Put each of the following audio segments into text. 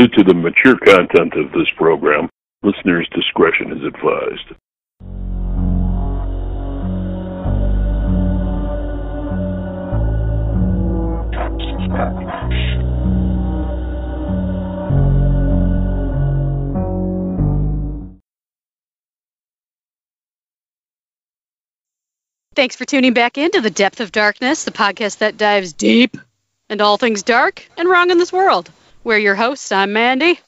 Due to the mature content of this program, listeners' discretion is advised. Thanks for tuning back into The Depth of Darkness, the podcast that dives deep into all things dark and wrong in this world. We're your hosts. I'm Mandy.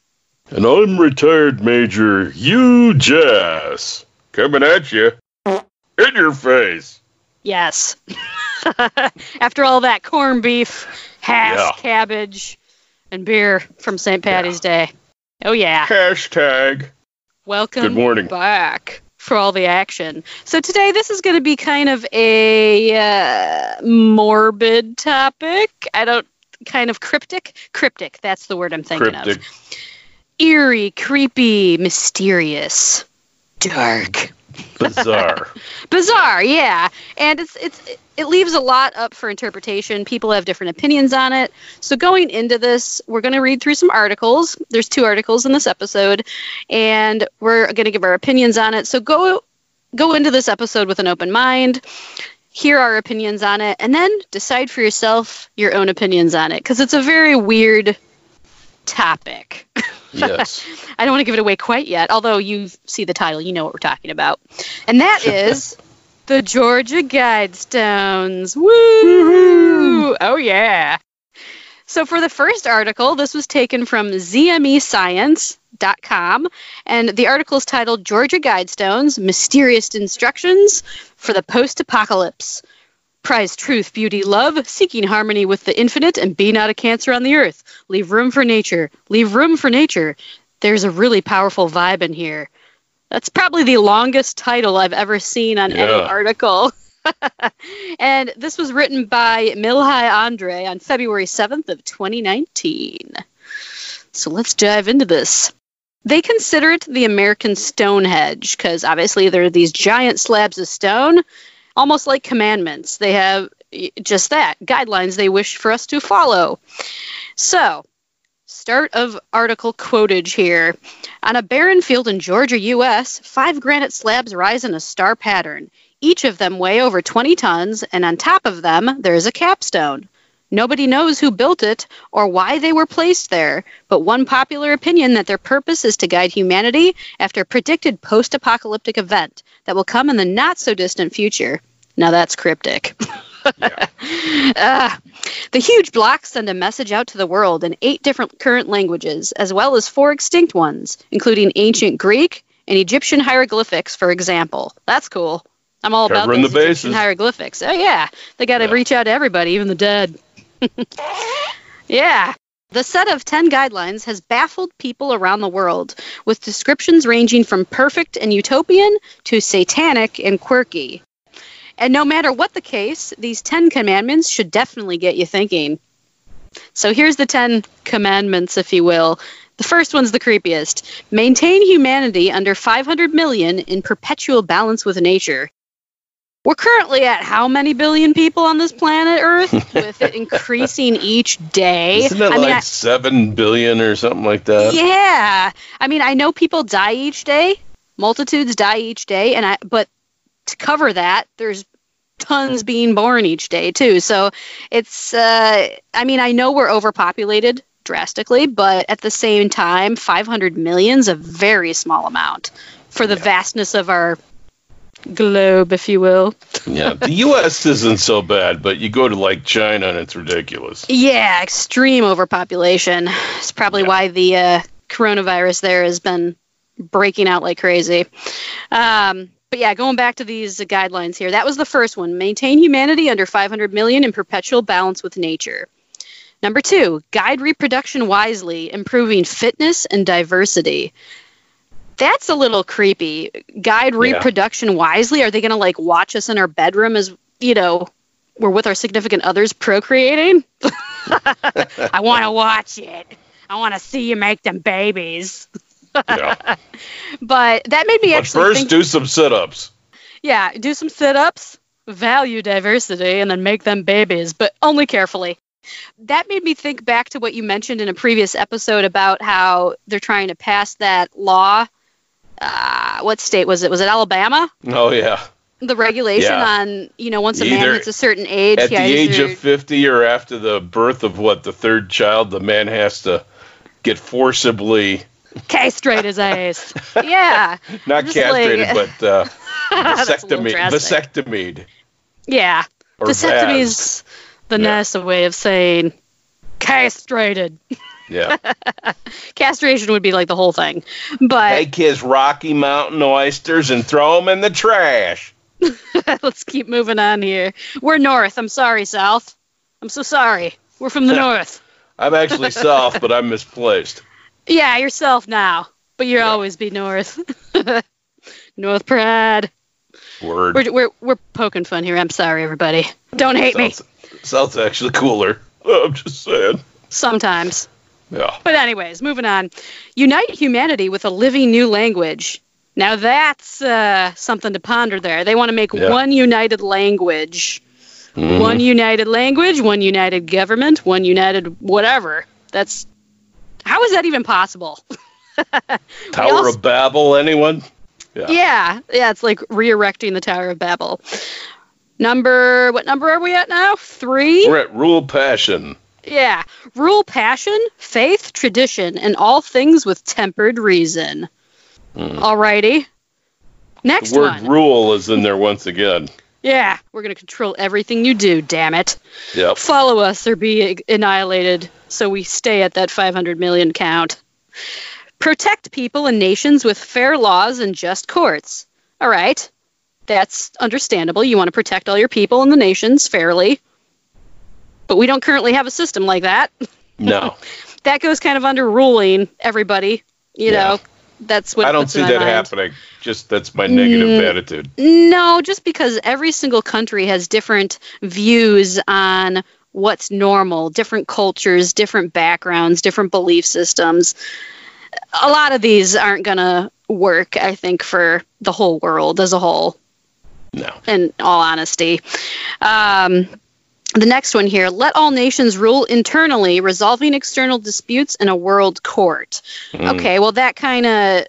And I'm retired Major Hugh Jass. Coming at you. In your face. Yes. After all that corned beef, hash, Yeah. cabbage, and beer from St. Patty's Day. Oh, yeah. Hashtag. Welcome Good morning. back for all the action. So today this is going to be kind of a uh, morbid topic. I don't kind of cryptic. Cryptic, that's the word I'm thinking Cryptic. of. Eerie, creepy, mysterious, dark. Bizarre. Bizarre, yeah. And it's it's it leaves a lot up for interpretation. People have different opinions on it. So going into this, we're going to read through some articles. There's two articles in this episode, and we're going to give our opinions on it. So go go into this episode with an open mind. Hear our opinions on it, and then decide for yourself your own opinions on it, because it's a very weird topic. yes. I don't want to give it away quite yet, although you see the title, you know what we're talking about. And that is the Georgia Guidestones. Woo! Oh, yeah. So, for the first article, this was taken from ZMEScience.com, and the article is titled Georgia Guidestones Mysterious Instructions for the Post Apocalypse. Prize truth, beauty, love, seeking harmony with the infinite, and be not a cancer on the earth. Leave room for nature. Leave room for nature. There's a really powerful vibe in here. That's probably the longest title I've ever seen on any article. and this was written by Mihai Andre on February 7th of 2019. So let's dive into this. They consider it the American Stonehenge because obviously there are these giant slabs of stone, almost like commandments. They have just that guidelines they wish for us to follow. So, start of article quotage here. On a barren field in Georgia, U.S., five granite slabs rise in a star pattern. Each of them weigh over 20 tons, and on top of them, there is a capstone. Nobody knows who built it or why they were placed there, but one popular opinion that their purpose is to guide humanity after a predicted post apocalyptic event that will come in the not so distant future. Now that's cryptic. Ah, the huge blocks send a message out to the world in eight different current languages, as well as four extinct ones, including ancient Greek and Egyptian hieroglyphics, for example. That's cool. I'm all about Covering those the Egyptian bases. hieroglyphics. Oh yeah, they got to Yeah. reach out to everybody, even the dead. yeah. The set of 10 guidelines has baffled people around the world, with descriptions ranging from perfect and utopian to satanic and quirky. And no matter what the case, these 10 commandments should definitely get you thinking. So here's the 10 commandments, if you will. The first one's the creepiest maintain humanity under 500 million in perpetual balance with nature. We're currently at how many billion people on this planet Earth, with it increasing each day? Isn't it I mean, like I- seven billion or something like that? yeah. I mean, I know people die each day. Multitudes die each day, and I but to cover that, there's tons being born each day too. So it's uh I mean, I know we're overpopulated drastically, but at the same time, 500 million's a very small amount for the vastness of our globe, if you will. Yeah, the U.S. isn't so bad, but you go to like China and it's ridiculous. Yeah, extreme overpopulation. It's probably Yeah. why the uh, coronavirus there has been breaking out like crazy. Um, but yeah, going back to these guidelines here, that was the first one maintain humanity under 500 million in perpetual balance with nature. Number two, guide reproduction wisely, improving fitness and diversity. That's a little creepy. Guide Yeah. reproduction wisely. Are they going to like watch us in our bedroom as, you know, we're with our significant others procreating? I want to watch it. I want to see you make them babies. Yeah. But that made me but actually first, think, do some sit-ups. yeah, do some sit-ups, value diversity, and then make them babies, but only carefully. That made me think back to what you mentioned in a previous episode about how they're trying to pass that law. Uh, what state was it? Was it Alabama? Oh yeah. The regulation Yeah. on, you know, once a man hits a certain age, At he the age either- of 50 or after the birth of what the third child, the man has to get forcibly castrate his ass. yeah. not castrated, like- but uh, That's a little vasectomy, vasectomied. Yeah. Vasectomy is the Yeah. nicer way of saying castrated. Yeah. Castration would be like the whole thing. But Take his Rocky Mountain oysters and throw them in the trash. let's keep moving on here. We're north. I'm sorry, south. I'm so sorry. We're from the north. I'm actually south, but I'm misplaced. Yeah, you're south now. But you'll Yeah. always be north. north pride. Word. We're, we're, we're poking fun here. I'm sorry, everybody. Don't hate me. South's, South's actually cooler. I'm just saying. Sometimes. Yeah. But anyways, moving on. Unite humanity with a living new language. Now that's uh, something to ponder there. They want to make Yeah. one united language. Mhm. One united language, one united government, one united whatever. That's how is that even possible? Tower of Babel, anyone? Yeah. Yeah, yeah, it's like re-erecting the Tower of Babel. Number what number are we at now? Three. We're at Rule Passion. Yeah, rule passion, faith, tradition, and all things with tempered reason. Hmm. Alrighty. Next The word one. rule is in there once again. Yeah, we're gonna control everything you do. Damn it. Yep. Follow us or be annihilated, so we stay at that 500 million count. Protect people and nations with fair laws and just courts. All right, that's understandable. You want to protect all your people and the nations fairly, but we don't currently have a system like that. No. That goes kind of under ruling everybody. You Yeah. know, that's what I don't see that mind. happening. Just that's my negative Mm. attitude. No, just because every single country has different views on what's normal, different cultures, different backgrounds, different belief systems. A lot of these aren't going to work, I think, for the whole world as a whole, No. in all honesty. Um, the next one here let all nations rule internally, resolving external disputes in a world court. Mm. Okay, well, that kind of.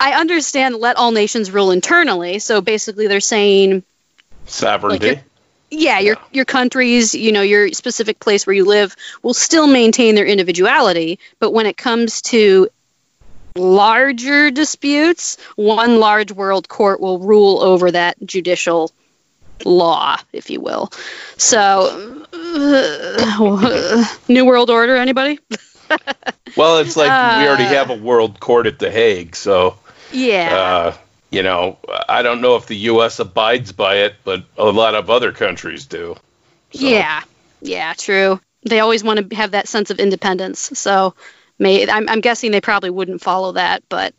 I understand let all nations rule internally. So basically, they're saying Sovereignty. Like yeah, your Yeah. your countries, you know, your specific place where you live will still maintain their individuality, but when it comes to larger disputes, one large world court will rule over that judicial law, if you will. So, uh, New World Order, anybody? well, it's like we already Uh. have a world court at The Hague, so Yeah. uh, you know, I don't know if the U.S. abides by it, but a lot of other countries do. So, Yeah, yeah, true. They always want to have that sense of independence. So, may I'm, I'm guessing they probably wouldn't follow that. But,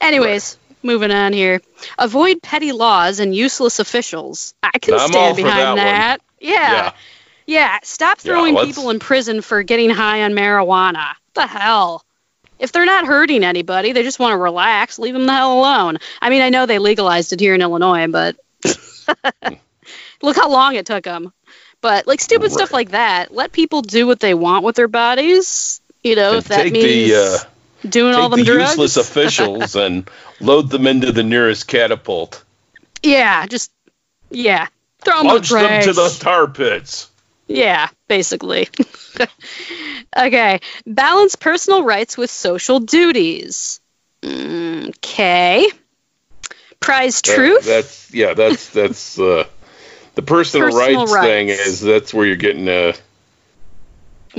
anyways, moving on here. Avoid petty laws and useless officials. I can I'm stand behind that that. Yeah, Yeah. yeah. Stop throwing let's- people in prison for getting high on marijuana. What the hell? If they're not hurting anybody, they just want to relax. Leave them the hell alone. I mean, I know they legalized it here in Illinois, but look how long it took them. But like stupid stuff like that, let people do what they want with their bodies. You know, And if that take means the uh, doing all take them the drugs. useless officials and load them into the nearest catapult. yeah, just yeah, throw them in the Launch them to the tar pits. Yeah, basically. okay. Balance personal rights with social duties. Okay. Prize That- truth. that's yeah. That's that's uh, the personal, Personal rights, thing is that's where you're getting uh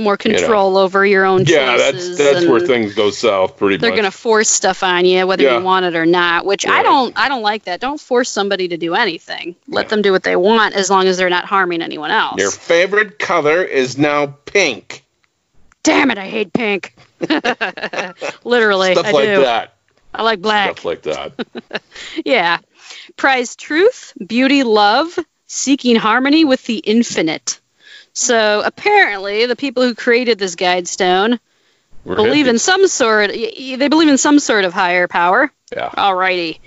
more control over your own choices. yeah that's that's where things go south pretty They're much. gonna force stuff on you, whether Yeah. you want it or not. Which I don't. I don't like that. Don't force somebody to do anything. Let Yeah. them do what they want, as long as they're not harming anyone else. Your favorite color is now pink. Damn it! I hate pink. Literally, Stuff I like do. that. I like black. Stuff like that. Yeah. Prize truth, beauty, love, seeking harmony with the infinite. So apparently, the people who created this guide stone We're believe in some sort. They believe in some sort of higher power. Yeah. Alrighty.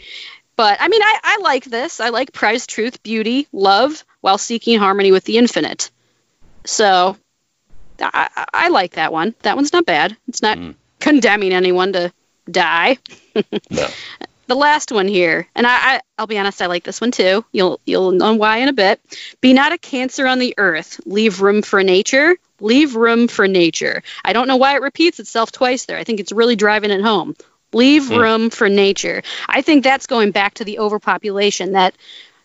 But I mean, I, I like this. I like prize truth, beauty, love, while seeking harmony with the infinite. So I, I, I like that one. That one's not bad. It's not Mm. condemning anyone to die. No. the last one here, and I, I I'll be honest, I like this one too. You'll you'll know why in a bit. Be not a cancer on the earth. Leave room for nature. Leave room for nature. I don't know why it repeats itself twice there. I think it's really driving it home. Leave Hmm. room for nature. I think that's going back to the overpopulation that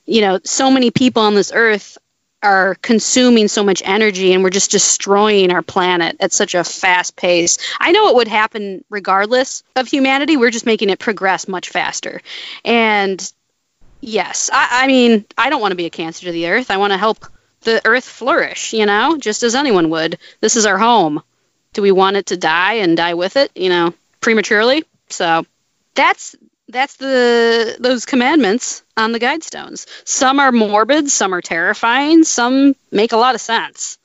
you know so many people on this earth are consuming so much energy and we're just destroying our planet at such a fast pace. I know it would happen regardless of humanity. We're just making it progress much faster. And yes, I, I mean, I don't want to be a cancer to the earth. I want to help the earth flourish, you know, just as anyone would. This is our home. Do we want it to die and die with it, you know, prematurely? So that's that's the those commandments on the guidestones. Some are morbid, some are terrifying, some make a lot of sense.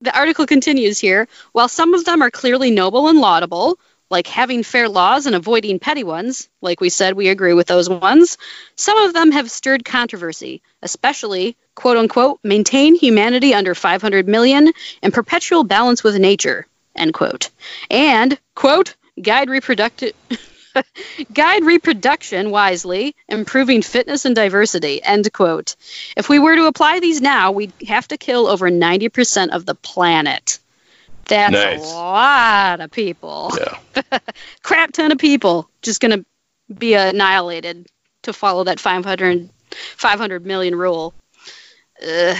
The article continues here. While some of them are clearly noble and laudable, like having fair laws and avoiding petty ones, like we said, we agree with those ones, some of them have stirred controversy, especially, quote unquote, maintain humanity under 500 million and perpetual balance with nature, end quote. And, quote, guide reproductive. Guide reproduction wisely, improving fitness and diversity. End quote. If we were to apply these now, we'd have to kill over 90% of the planet. That's Nice. a lot of people. Yeah. Crap ton of people just going to be annihilated to follow that 500, 500 million rule. Ugh.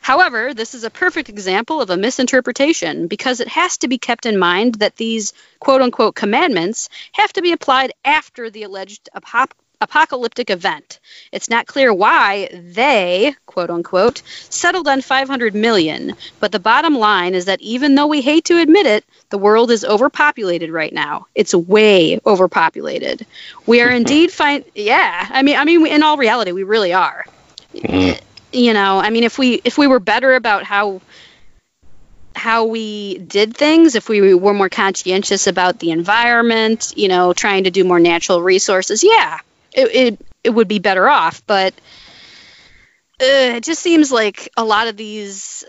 However, this is a perfect example of a misinterpretation because it has to be kept in mind that these quote unquote commandments have to be applied after the alleged apop- apocalyptic event. It's not clear why they, quote unquote, settled on 500 million, but the bottom line is that even though we hate to admit it, the world is overpopulated right now. It's way overpopulated. We are indeed fine. Yeah, I mean, I mean, in all reality, we really are Mm. You know i mean if we if we were better about how how we did things if we were more conscientious about the environment you know trying to do more natural resources yeah it it, it would be better off. But uh, it just seems like a lot of these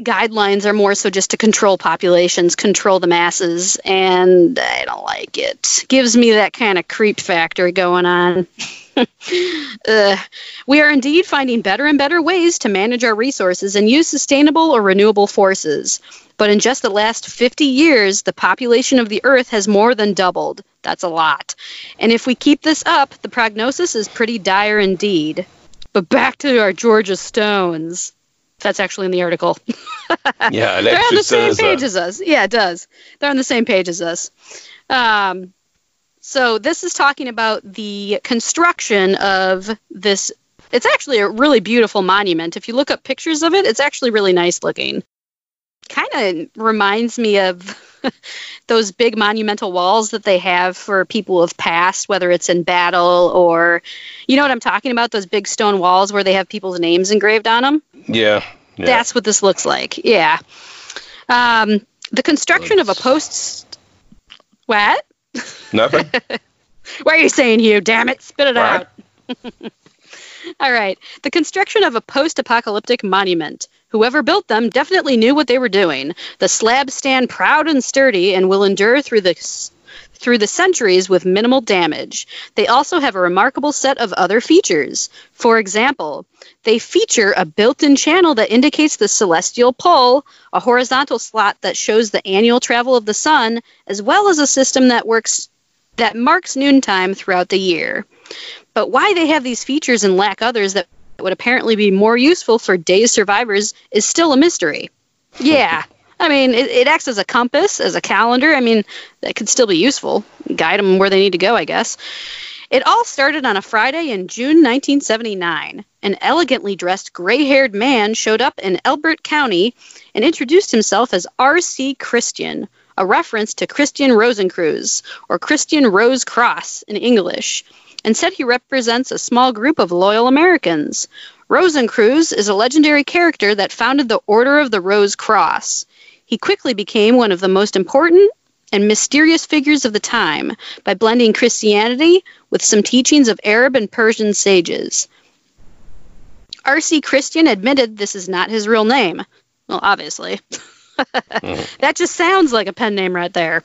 guidelines are more so just to control populations control the masses and i don't like it. Gives me that kind of creep factor going on We are indeed finding better and better ways to manage our resources and use sustainable or renewable forces. But in just the last 50 years, the population of the Earth has more than doubled. That's a lot. And if we keep this up, the prognosis is pretty dire indeed. But back to our Georgia Stones. That's actually in the article. Yeah, it They're on the same page as us. Yeah, it does. They're on the same page as us. Um, so this is talking about the construction of this. It's actually a really beautiful monument. If you look up pictures of it, it's actually really nice looking. Kind of reminds me of those big monumental walls that they have for people of past, whether it's in battle or, you know what I'm talking about? Those big stone walls where they have people's names engraved on them. yeah. Yeah. That's what this looks like. Yeah. Um, the construction of a post. What? Nothing. What are you saying, Hugh? Damn it! Spit it out. All right. The construction of a post-apocalyptic monument. Whoever built them definitely knew what they were doing. The slabs stand proud and sturdy and will endure through the through the centuries with minimal damage. They also have a remarkable set of other features. For example, they feature a built-in channel that indicates the celestial pole, a horizontal slot that shows the annual travel of the sun, as well as a system that works that marks noontime throughout the year. But why they have these features and lack others that would apparently be more useful for day's survivors is still a mystery. Yeah. I mean, it, it acts as a compass, as a calendar. I mean, that could still be useful. Guide them where they need to go, I guess. It all started on a Friday in June 1979. An elegantly dressed gray haired man showed up in Elbert County and introduced himself as R.C. Christian, a reference to Christian Rosenkreuz, or Christian Rose Cross in English, and said he represents a small group of loyal Americans. Rosenkreuz is a legendary character that founded the Order of the Rose Cross. He quickly became one of the most important and mysterious figures of the time by blending Christianity with some teachings of Arab and Persian sages. R.C. Christian admitted this is not his real name. Well, obviously. that just sounds like a pen name right there.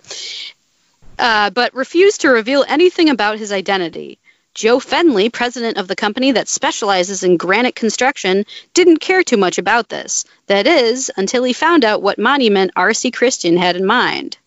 Uh, but refused to reveal anything about his identity. Joe Fendley, president of the company that specializes in granite construction, didn't care too much about this. That is, until he found out what monument R.C. Christian had in mind.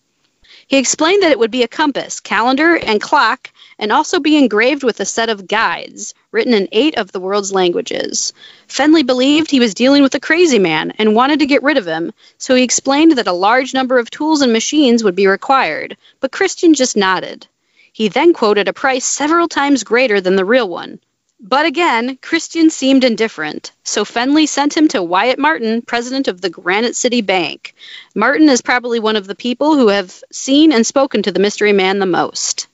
He explained that it would be a compass, calendar, and clock, and also be engraved with a set of guides, written in eight of the world's languages. Fendley believed he was dealing with a crazy man and wanted to get rid of him, so he explained that a large number of tools and machines would be required, but Christian just nodded. He then quoted a price several times greater than the real one. But again, Christian seemed indifferent, so Fendley sent him to Wyatt Martin, president of the Granite City Bank. Martin is probably one of the people who have seen and spoken to the mystery man the most.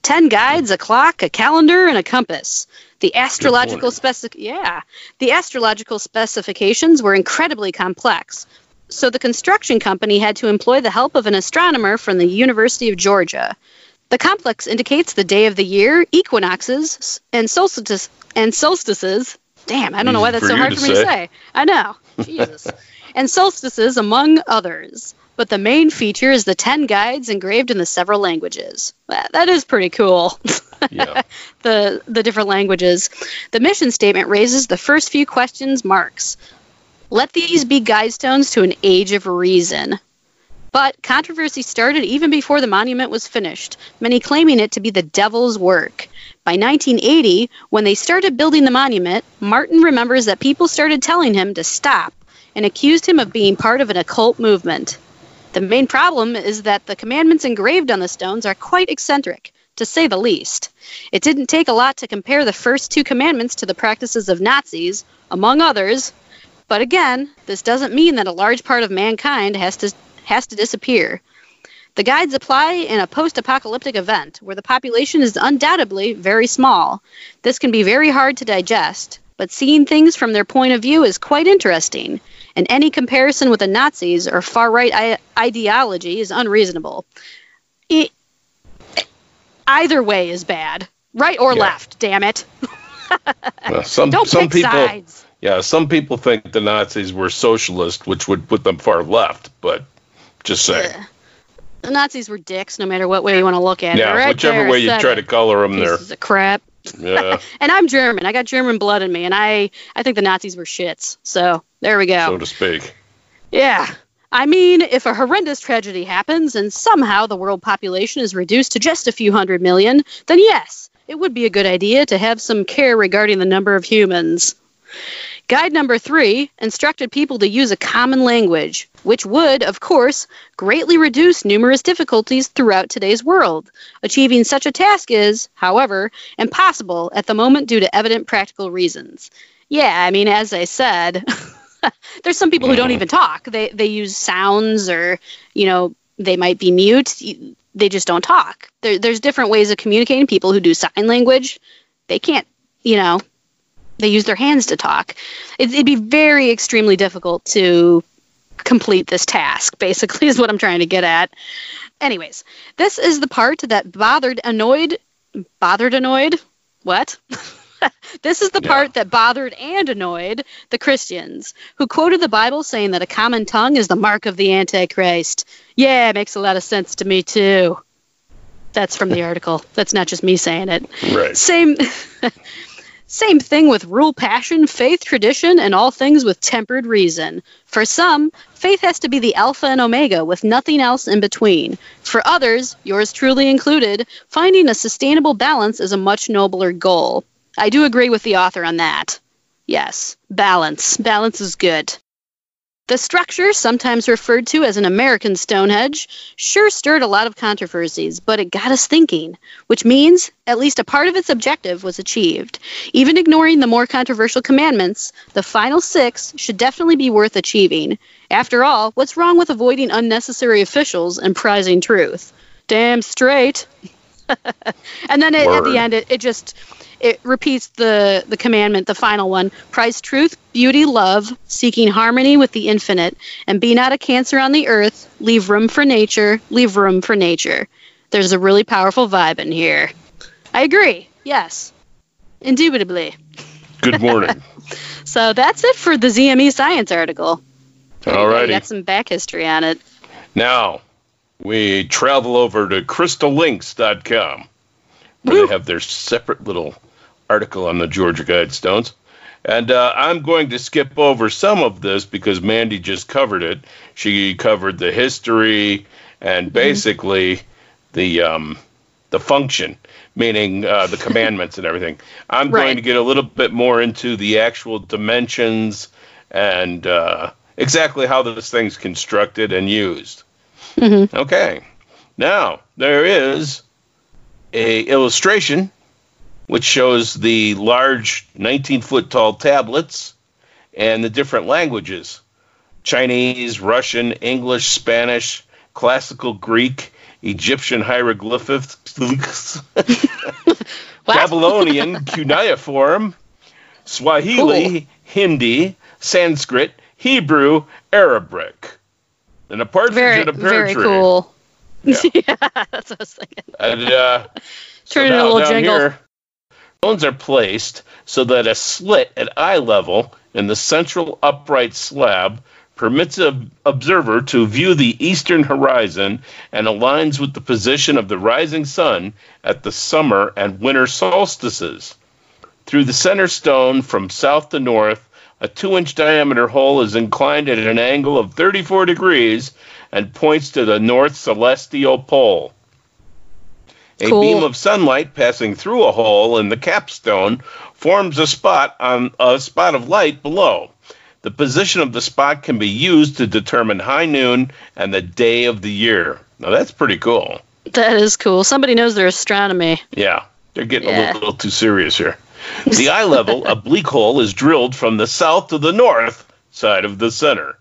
Ten guides, a clock, a calendar, and a compass. The astrological speci- yeah, the astrological specifications were incredibly complex. So the construction company had to employ the help of an astronomer from the University of Georgia. The complex indicates the day of the year, equinoxes, and solstices. And solstices. Damn, I don't know why that's so hard for me to say. say. I know. Jesus. and solstices, among others. But the main feature is the 10 guides engraved in the several languages. That, that is pretty cool. Yeah. the the different languages. The mission statement raises the first few questions marks. Let these be guidestones to an age of reason. But controversy started even before the monument was finished, many claiming it to be the devil's work. By 1980, when they started building the monument, Martin remembers that people started telling him to stop and accused him of being part of an occult movement. The main problem is that the commandments engraved on the stones are quite eccentric, to say the least. It didn't take a lot to compare the first two commandments to the practices of Nazis, among others. But again, this doesn't mean that a large part of mankind has to has to disappear. The guides apply in a post-apocalyptic event where the population is undoubtedly very small. This can be very hard to digest, but seeing things from their point of view is quite interesting, and any comparison with the Nazis or far-right I- ideology is unreasonable. It, either way is bad, right or Yeah. left. Damn it! Well, some Don't some pick people sides. yeah, some people think the Nazis were socialist, which would put them far left, but just saying. Ugh. The Nazis were dicks, no matter what way you want to look at it. Yeah, Right whichever way you try to color them. Pieces of crap. Yeah, And I'm German. I got German blood in me, and I I think the Nazis were shits. So there we go. so to speak. Yeah. I mean, if a horrendous tragedy happens and somehow the world population is reduced to just a few hundred million, then yes, it would be a good idea to have some care regarding the number of humans. Guide number three instructed people to use a common language, which would, of course, greatly reduce numerous difficulties throughout today's world. Achieving such a task is, however, impossible at the moment due to evident practical reasons. Yeah, I mean, as I said, there's some people who don't even talk. They they use sounds or, you know, they might be mute. They just don't talk. There, there's different ways of communicating. People who do sign language, they can't, you know, they use their hands to talk. It, it'd be very extremely difficult to complete this task. Basically, is what I'm trying to get at. Anyways, this is the part that bothered, annoyed, bothered, annoyed. What? this is the Yeah. part that bothered and annoyed the Christians, who quoted the Bible saying that a common tongue is the mark of the Antichrist. Yeah, it makes a lot of sense to me too. That's from the article. That's not just me saying it. Right. Same same thing with rule passion, faith, tradition, and all things with tempered reason. For some, faith has to be the alpha and omega with nothing else in between. For others, yours truly included, finding a sustainable balance is a much nobler goal. I do agree with the author on that. Yes, balance. Balance is good. The structure, sometimes referred to as an American Stonehenge, sure stirred a lot of controversies, but it got us thinking, which means at least a part of its objective was achieved. Even ignoring the more controversial commandments, the final six should definitely be worth achieving. After all, what's wrong with avoiding unnecessary officials and prizing truth? Damn straight. and then it, at the end, it, it just it repeats the the commandment, the final one: prize truth, beauty, love, seeking harmony with the infinite, and be not a cancer on the earth. Leave room for nature. Leave room for nature. There's a really powerful vibe in here. I agree. Yes, indubitably. Good morning. So that's it for the ZME Science article. There you go. You Alrighty. got some back history on it. Now, we travel over to crystallinks.com where Woo. they have their separate little article on the Georgia Guidestones. And uh, I'm going to skip over some of this because Mandy just covered it. She covered the history and basically the um, the function, meaning uh, the commandments and everything. I'm Right. going to get a little bit more into the actual dimensions and uh, exactly how this thing's constructed and used. Mhm. Okay. Now there is a illustration which shows the large 19 foot tall tablets and the different languages Chinese, Russian, English, Spanish, classical Greek, Egyptian hieroglyphics, Babylonian cuneiform, Swahili, Hindi, Sanskrit, Hebrew, Arabic. And a partridge Very, in a pear very tree. cool. Yeah. Yeah. that's what I was thinking. And, uh, Turn now a little jingle. Here, stones are placed so that a slit at eye level in the central upright slab permits an observer to view the eastern horizon and aligns with the position of the rising sun at the summer and winter solstices. Through the center stone from south to north, a two inch diameter hole is inclined at an angle of 34 degrees and points to the north celestial pole. A Cool. beam of sunlight passing through a hole in the capstone forms a spot on a spot of light below. The position of the spot can be used to determine high noon and the day of the year. Now that's pretty cool. That is cool. Somebody knows their astronomy. Yeah, they're getting a Yeah. little, too serious here. The eye level, a bleak hole is drilled from the south to the north side of the center.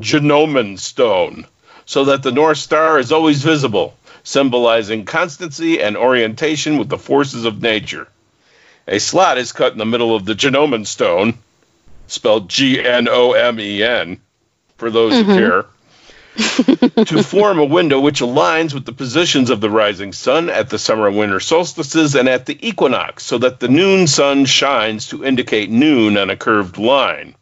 Genomen stone, so that the North Star is always visible, symbolizing constancy and orientation with the forces of nature. A slot is cut in the middle of the Genomen stone, spelled G N O M E N, for those who mm-hmm. care to form a window which aligns with the positions of the rising sun at the summer and winter solstices and at the equinox, so that the noon sun shines to indicate noon on a curved line.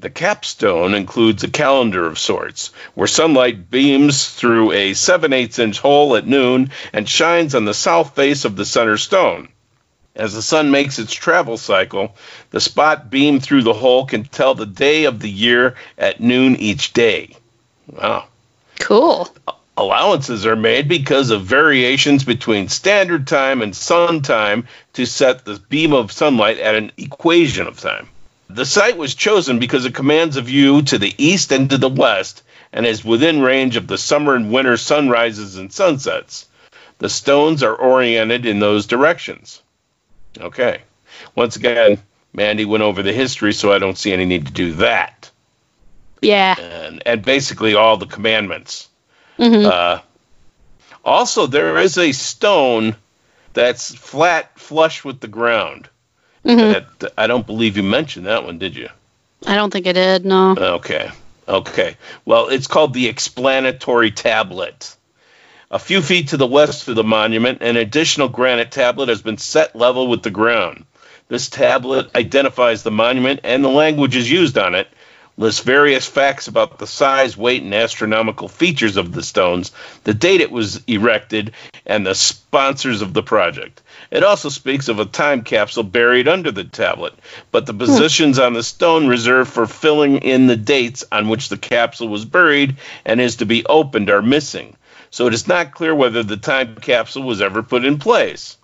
The capstone includes a calendar of sorts, where sunlight beams through a 7 8 inch hole at noon and shines on the south face of the center stone. As the sun makes its travel cycle, the spot beamed through the hole can tell the day of the year at noon each day. Wow. Cool. Allowances are made because of variations between standard time and sun time to set the beam of sunlight at an equation of time. The site was chosen because it commands a view to the east and to the west and is within range of the summer and winter sunrises and sunsets. The stones are oriented in those directions. Okay. Once again, Mandy went over the history, so I don't see any need to do that. Yeah. And, and basically all the commandments. hmm Uh, also, there is a stone that's flat, flush with the ground. hmm That I don't believe you mentioned that one, did you? I don't think I did. No. Okay. Okay. Well, it's called the explanatory tablet. A few feet to the west of the monument, an additional granite tablet has been set level with the ground. This tablet identifies the monument and the languages used on it, lists various facts about the size, weight, and astronomical features of the stones, the date it was erected, and the sponsors of the project. It also speaks of a time capsule buried under the tablet, but the positions on the stone reserved for filling in the dates on which the capsule was buried and is to be opened are missing. So it is not clear whether the time capsule was ever put in place.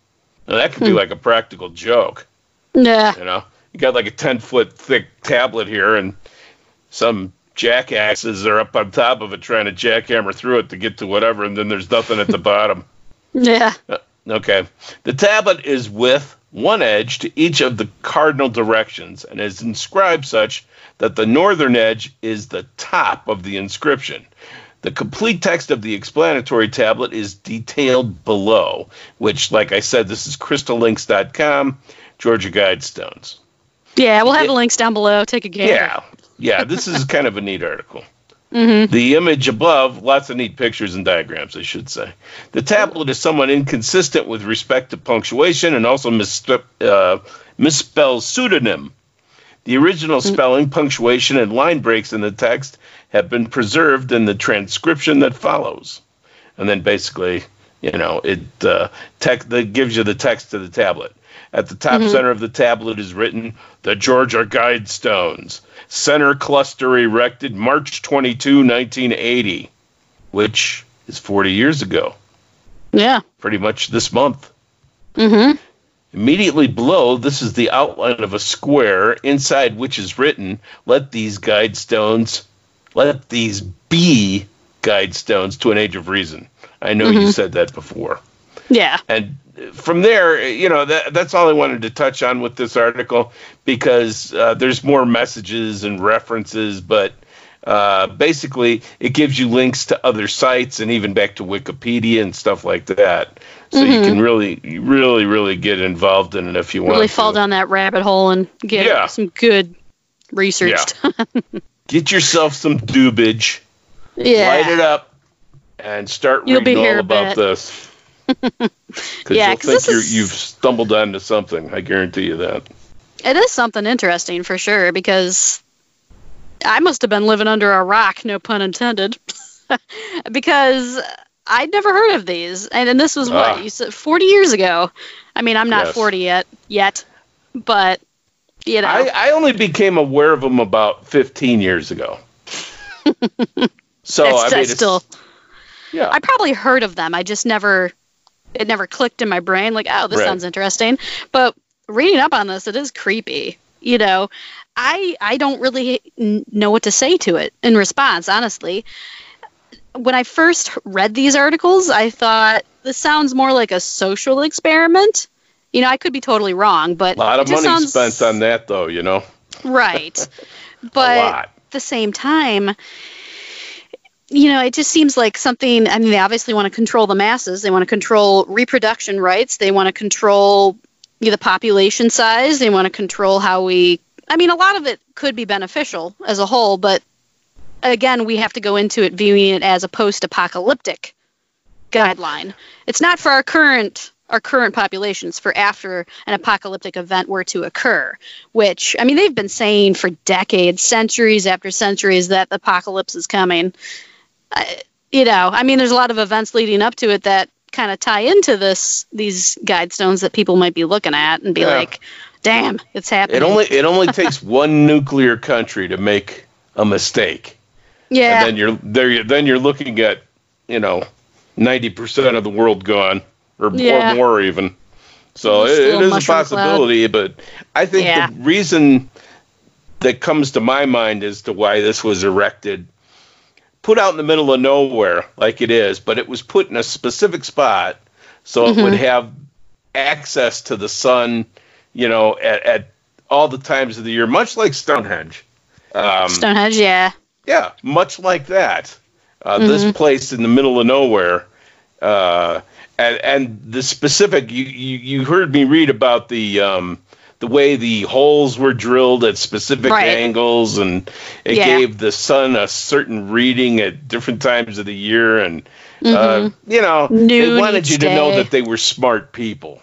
Now that could be Hmm. like a practical joke. Yeah. You know, you got like a 10 foot thick tablet here, and some jackasses are up on top of it trying to jackhammer through it to get to whatever, and then there's nothing at the bottom. Yeah. Uh, okay. The tablet is with one edge to each of the cardinal directions and is inscribed such that the northern edge is the top of the inscription. The complete text of the explanatory tablet is detailed below, which, like I said, this is crystallinks.com, Georgia Guidestones. Yeah. We'll have Yeah. the links down below. Take a gander. Yeah, yeah, this is kind of a neat article. hmm The image above, lots of neat pictures and diagrams, I should say. The tablet is somewhat inconsistent with respect to punctuation and also misstep, uh, misspells pseudonym. The original spelling, punctuation, and line breaks in the text have been preserved in the transcription that follows. And then basically, you know, it uh, tech that gives you the text to the tablet. At the top center of the tablet is written the Georgia Guidestones, center cluster erected March 22, 1980, which is 40 years ago, Yeah. pretty much this month. Mm-hmm. Immediately below, this is the outline of a square inside which is written, Let these Guidestones, let these be Guidestones to an age of reason. I know you said that before. Yeah. And from there, you know, that, that's all I wanted to touch on with this article because uh, there's more messages and references, but uh, basically it gives you links to other sites and even back to Wikipedia and stuff like that. So you can really, really, really get involved in it if you want. Really to. fall down that rabbit hole and get Yeah. some good research. Yeah. Get yourself some dubage, Yeah. light it up, and start You'll be reading all about bit. this. Because Yeah, you'll 'cause think you're, is- you've stumbled onto something. I guarantee you that. It is something interesting for sure because I must have been living under a rock, no pun intended, because I'd never heard of these. And, and this was what Ah. you said 40 years ago. I mean, I'm not Yes. 40 yet, yet, but you know, I, I only became aware of them about 15 years ago. so I mean, still. yeah, I probably heard of them. I just never, it never clicked in my brain. Like, oh, this Right. sounds interesting. But reading up on this, it is creepy. You know, I I don't really know what to say to it in response. Honestly, when I first read these articles, I thought this sounds more like a social experiment. You know, I could be totally wrong, but a lot of money sounds- spent on that, though. You know, right. But at the same time, you know, it just seems like something. I mean, they obviously want to control the masses. They want to control reproduction rights. They want to control the population size. They want to control how we. I mean, a lot of it could be beneficial as a whole, but again, we have to go into it viewing it as a post-apocalyptic guideline. It's not for our current our current populations for after an apocalyptic event were to occur which i mean they've been saying for decades centuries after centuries that the apocalypse is coming I, you know i mean there's a lot of events leading up to it that kind of tie into this these guide stones that people might be looking at and be Yeah. like damn it's happening It only it only takes one nuclear country to make a mistake, yeah and then you're there. Then you're looking at you know ninety percent of the world gone, or, Yeah. or more even. So it, it is a possibility, but I think Yeah. the reason that comes to my mind as to why this was erected, put out in the middle of nowhere like it is, but it was put in a specific spot so it Mm-hmm. would have access to the sun, you know, at, at all the times of the year, much like Stonehenge. Um, stonehenge yeah yeah, much like that. Uh, This place in the middle of nowhere, uh, and and the specific you, you you heard me read about the um, the way the holes were drilled at specific Right. angles, and it Yeah. gave the sun a certain reading at different times of the year, and uh, you know they wanted you to know that they were smart people.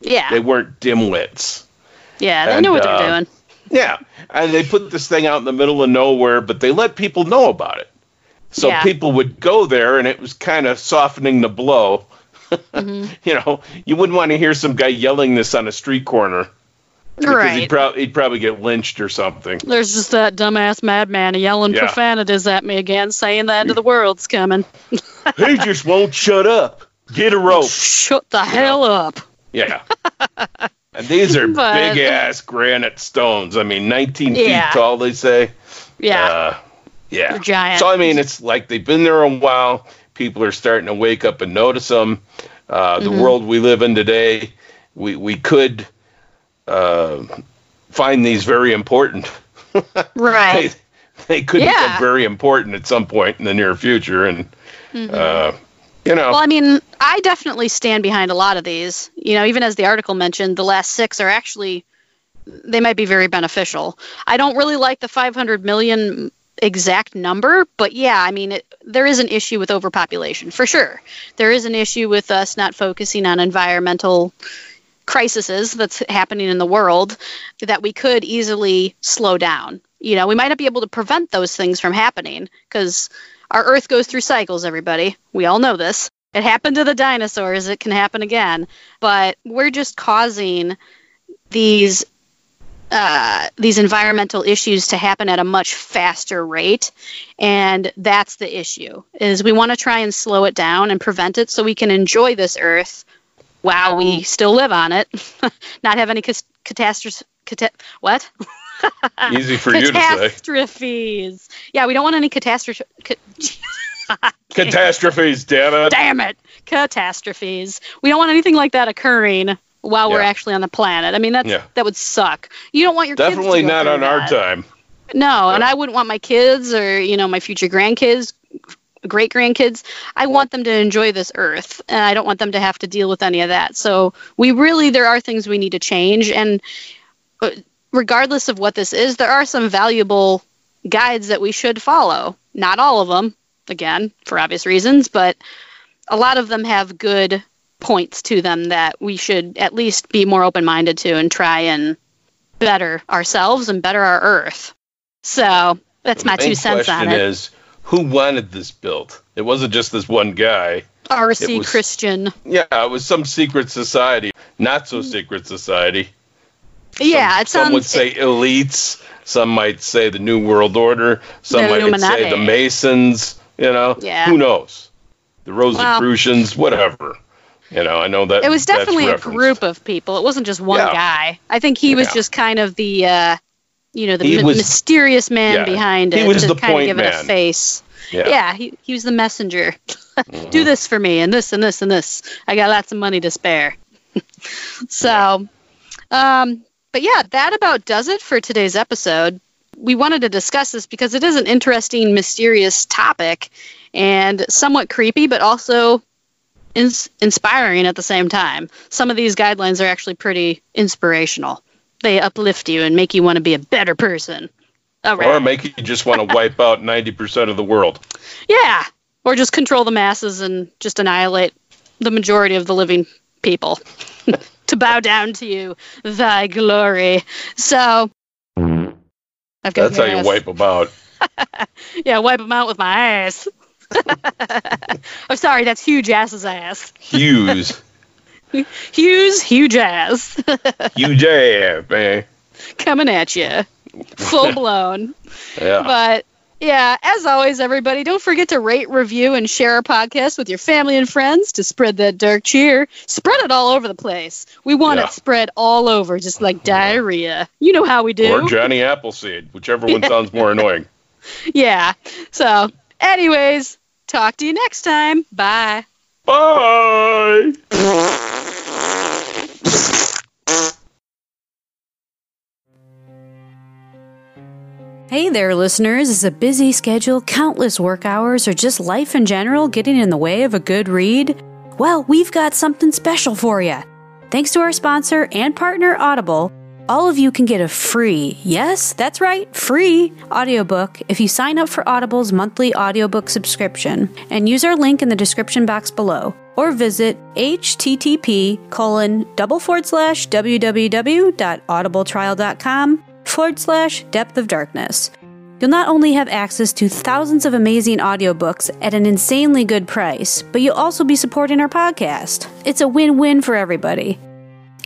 yeah They weren't dimwits. yeah they and, know what uh, they're doing Yeah, and they put this thing out in the middle of nowhere, but they let people know about it. So Yeah. people would go there, and it was kind of softening the blow. Mm-hmm. you know, you wouldn't want to hear some guy yelling this on a street corner because right he'd, prob- he'd probably get lynched or something. There's just that dumbass madman yelling Yeah. profanities at me again, saying the end of the world's coming. he just won't shut up. Get a rope. Shut the hell up. Yeah. and these are But- big ass granite stones. I mean, 19 Yeah. feet tall, they say. Yeah, Uh, yeah. They're giant. So I mean, it's like they've been there a while. People are starting to wake up and notice them. Uh, the Mm-hmm. world we live in today, we we could uh, find these very important. right. they could Yeah. become very important at some point in the near future, and uh, you know, Mm-hmm. Well, I mean, I definitely stand behind a lot of these. You know, even as the article mentioned, the last six are actually they might be very beneficial. I don't really like the 500 million exact number, but yeah, I mean, it, there is an issue with overpopulation for sure. There is an issue with us not focusing on environmental crises that's happening in the world that we could easily slow down. You know, we might not be able to prevent those things from happening because our Earth goes through cycles, everybody. We all know this. It happened to the dinosaurs, it can happen again. But we're just causing these uh, these environmental issues to happen at a much faster rate and that's the issue is we want to try and slow it down and prevent it so we can enjoy this earth while we still live on it not have any catastrophes cata- what easy for you to say catastrophes yeah we don't want any catastrophes catastrophes damn it damn it catastrophes we don't want anything like that occurring while yeah. we're actually on the planet. I mean, that yeah. that would suck. You don't want your kids. definitely not on that. our time. No, yeah. and I wouldn't want my kids or you know my future grandkids, great grandkids. I want them to enjoy this earth, and I don't want them to have to deal with any of that. So we really there are things we need to change, and uh, regardless of what this is, there are some valuable guides that we should follow. Not all of them, again, for obvious reasons, but a lot of them have good points to them that we should at least be more open minded to and try and better ourselves and better our earth. So that's my two cents on it. Is who wanted this built? It wasn't just this one guy. R.C. Was, Christian. Yeah, it was some secret society, not so secret society. Yeah, it sounds, some would say elites. Some might say the New World Order. Some might say the Masons. You know, yeah. who knows? The Rosicrucians, well, whatever. You know, I know that it was definitely a group of people. It wasn't just one yeah. guy. I think he was yeah. just kind of the, uh, you know, the m- was, mysterious man yeah, behind it was to the kind of give man. it a face. Yeah, yeah he, he was the messenger. mm-hmm. Do this for me, and this, and this, and this. I got lots of money to spare. so, um, but yeah, that about does it for today's episode. We wanted to discuss this because it is an interesting, mysterious topic and somewhat creepy, but also ins- inspiring at the same time. Some of these guidelines are actually pretty inspirational. They uplift you and make you want to be a better person. Or make you just want to wipe out 90% of the world. Yeah. Or just control the masses and just annihilate the majority of the living people to bow down to you, thy glory. So, That's how you wipe them out. yeah, wipe them out with my ass. I'm sorry, that's huge ass's ass. Hughes. Hughes, huge ass. huge ass, man. Coming at you. Full blown. yeah. But yeah, as always, everybody, don't forget to rate, review, and share our podcast with your family and friends to spread that dark cheer. Spread it all over the place. We want yeah. it spread all over, just like diarrhea. You know how we do. Or Johnny Appleseed, whichever one sounds more annoying. Yeah. So, anyways, Talk to you next time. Bye. Bye. Hey there, listeners. Is a busy schedule, countless work hours, or just life in general getting in the way of a good read? Well, we've got something special for you. Thanks to our sponsor and partner, Audible all of you can get a free, yes, that's right, free audiobook if you sign up for Audible's monthly audiobook subscription and use our link in the description box below or visit http colon double forward slash www.audibletrial.com forward slash depth of darkness. You'll not only have access to thousands of amazing audiobooks at an insanely good price, but you'll also be supporting our podcast. It's a win win for everybody.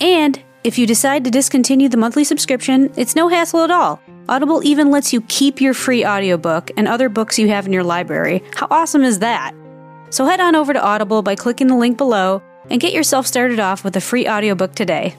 And if you decide to discontinue the monthly subscription, it's no hassle at all. Audible even lets you keep your free audiobook and other books you have in your library. How awesome is that? So head on over to Audible by clicking the link below and get yourself started off with a free audiobook today.